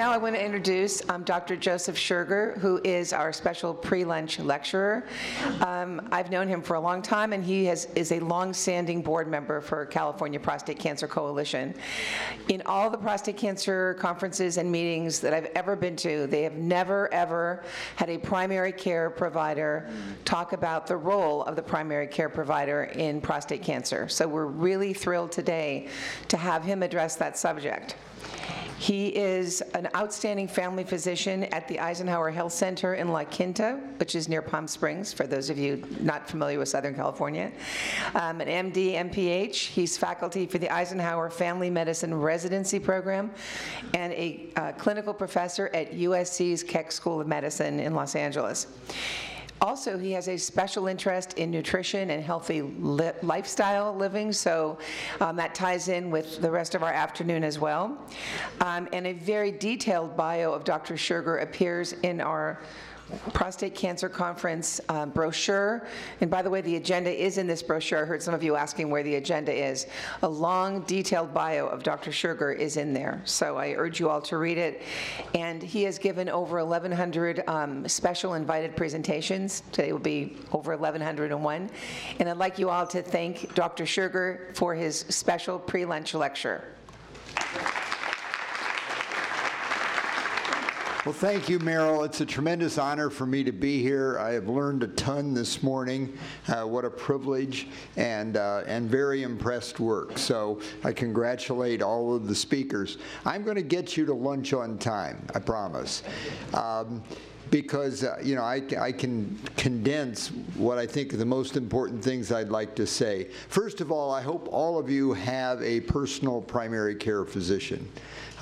now I want to introduce um, Dr. Joseph Scherger, who is our special pre-lunch lecturer. Um, I've known him for a long time, and he has, is a long-standing board member for California Prostate Cancer Coalition. In all the prostate cancer conferences and meetings that I've ever been to, they have never, ever had a primary care provider talk about the role of the primary care provider in prostate cancer. So we're really thrilled today to have him address that subject. He is an outstanding family physician at the Eisenhower Health Center in La Quinta, which is near Palm Springs, for those of you not familiar with Southern California. Um, An MD, MPH. He's faculty for the Eisenhower Family Medicine Residency Program and a uh, clinical professor at USC's Keck School of Medicine in Los Angeles. Also, he has a special interest in nutrition and healthy li- lifestyle living, so um, that ties in with the rest of our afternoon as well. Um, and a very detailed bio of Dr. Scherger appears in our prostate cancer conference um, brochure. And by the way, the agenda is in this brochure. I heard some of you asking where the agenda is. A long, detailed bio of Dr. Scherger is in there. So I urge you all to read it. And he has given over 1,100 um, special invited presentations. Today will be over 1,101. And I'd like you all to thank Dr. Scherger for his special pre-lunch lecture. Well, thank you, Merrill. It's a tremendous honor for me to be here. I have learned a ton this morning. Uh, what a privilege and, uh, and very impressed work. So I congratulate all of the speakers. I'm going to get you to lunch on time, I promise. Um, because uh, you know I, I, can condense what I think are the most important things I'd like to say. First of all, I hope all of you have a personal primary care physician.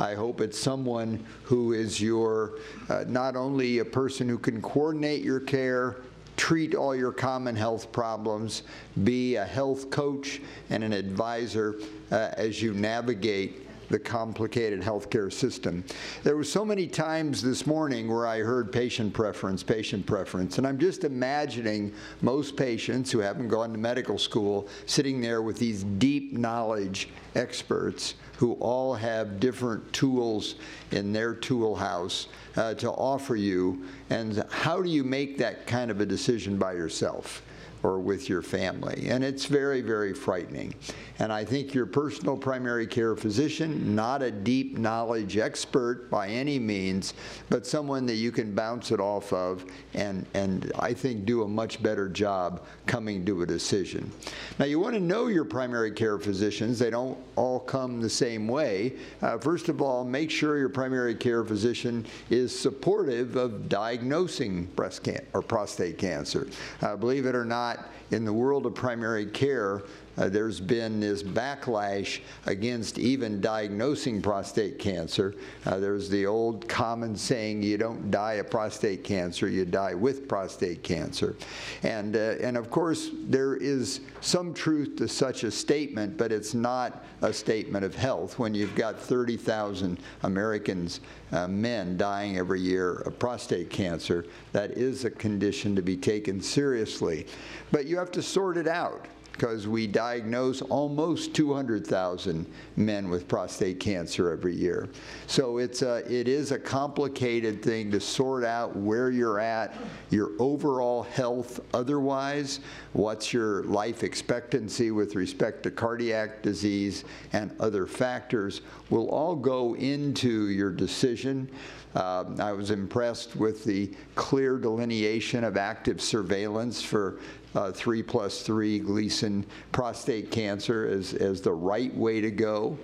I hope it's someone who is your, uh, not only a person who can coordinate your care, treat all your common health problems, be a health coach and an advisor uh, as you navigate the complicated healthcare system. There were so many times this morning where I heard patient preference, patient preference, and I'm just imagining most patients who haven't gone to medical school sitting there with these deep knowledge experts who all have different tools in their tool house uh, to offer you. And how do you make that kind of a decision by yourself? Or with your family. And it's very, very frightening. And I think your personal primary care physician, not a deep knowledge expert by any means, but someone that you can bounce it off of and, and I think do a much better job coming to a decision. Now, you want to know your primary care physicians. They don't all come the same way. Uh, first of all, make sure your primary care physician is supportive of diagnosing breast cancer or prostate cancer. Uh, believe it or not, in the world of primary care, uh, there's been this backlash against even diagnosing prostate cancer. Uh, there's the old common saying, you don't die of prostate cancer, you die with prostate cancer. And, uh, and of course, there is some truth to such a statement, but it's not a statement of health when you've got 30,000 Americans, uh, men, dying every year of prostate cancer. That is a condition to be taken seriously. But you have to sort it out because we diagnose almost 200,000 men with prostate cancer every year. So it's a, it is a complicated thing to sort out where you're at, your overall health otherwise, what's your life expectancy with respect to cardiac disease and other factors will all go into your decision. Uh, I was impressed with the clear delineation of active surveillance for uh, 3 plus 3 Gleason prostate cancer as, as the right way to go.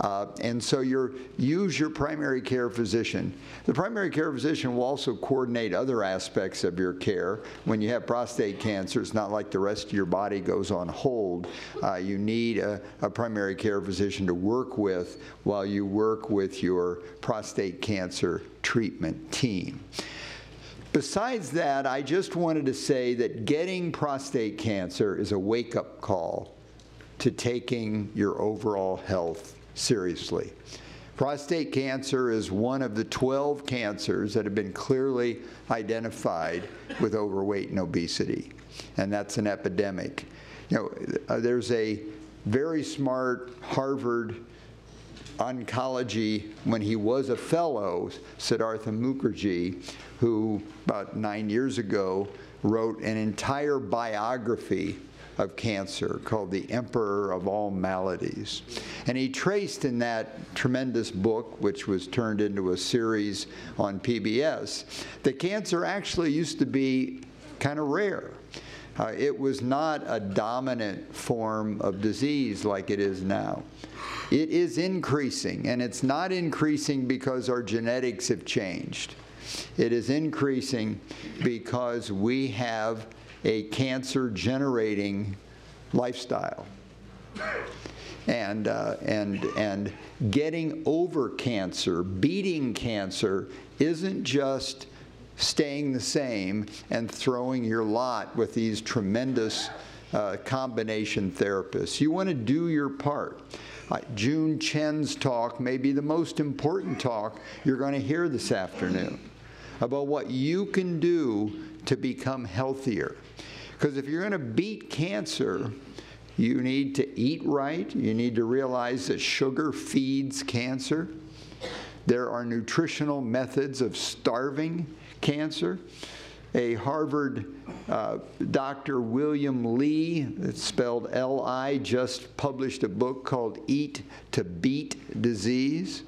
Uh, and so you use your primary care physician. The primary care physician will also coordinate other aspects of your care. When you have prostate cancer, it's not like the rest of your body goes on hold. Uh, you need a, a primary care physician to work with while you work with your prostate cancer treatment team. Besides that, I just wanted to say that getting prostate cancer is a wake up call to taking your overall health seriously. Prostate cancer is one of the 12 cancers that have been clearly identified with overweight and obesity, and that's an epidemic. You know, uh, there's a very smart Harvard oncology when he was a fellow, Siddhartha Mukherjee, who about nine years ago wrote an entire biography of cancer called The Emperor of All Maladies. And he traced in that tremendous book, which was turned into a series on PBS, that cancer actually used to be kind of rare. Uh, it was not a dominant form of disease like it is now. It is increasing, and it's not increasing because our genetics have changed. It is increasing because we have a cancer generating lifestyle. And, uh, and, and getting over cancer, beating cancer, isn't just staying the same and throwing your lot with these tremendous uh, combination therapists. You want to do your part. Uh, June Chen's talk may be the most important talk you're going to hear this afternoon about what you can do to become healthier. Because if you're going to beat cancer, you need to eat right. You need to realize that sugar feeds cancer. There are nutritional methods of starving cancer. A Harvard uh, Dr. William Li, it's spelled L I, just published a book called Eat to Beat Disease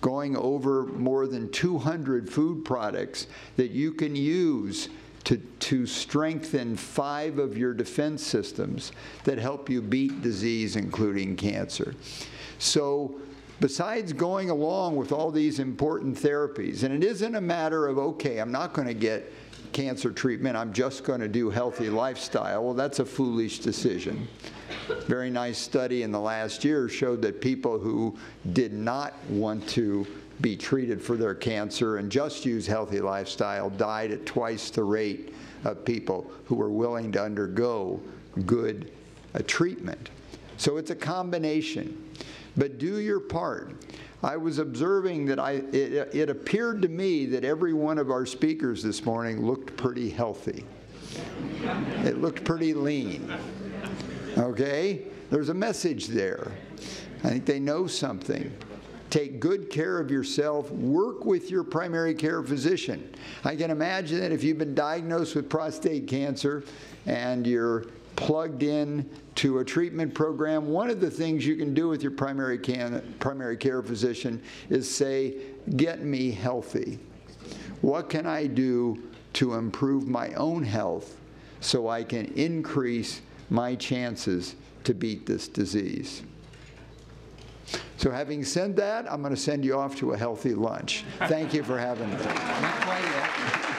going over more than 200 food products that you can use to, to strengthen five of your defense systems that help you beat disease, including cancer. So, besides going along with all these important therapies, and it isn't a matter of, okay, I'm not going to get cancer treatment, I'm just going to do healthy lifestyle. Well, that's a foolish decision. Very nice study in the last year showed that people who did not want to be treated for their cancer and just use healthy lifestyle died at twice the rate of people who were willing to undergo good uh, treatment. So it's a combination. But do your part. I was observing that I, it, it appeared to me that every one of our speakers this morning looked pretty healthy. It looked pretty lean. Okay? There's a message there. I think they know something. Take good care of yourself. Work with your primary care physician. I can imagine that if you've been diagnosed with prostate cancer and you're plugged in to a treatment program, one of the things you can do with your primary, can, primary care physician is say, Get me healthy. What can I do to improve my own health so I can increase my chances to beat this disease? So, having said that, I'm going to send you off to a healthy lunch. Thank you for having me.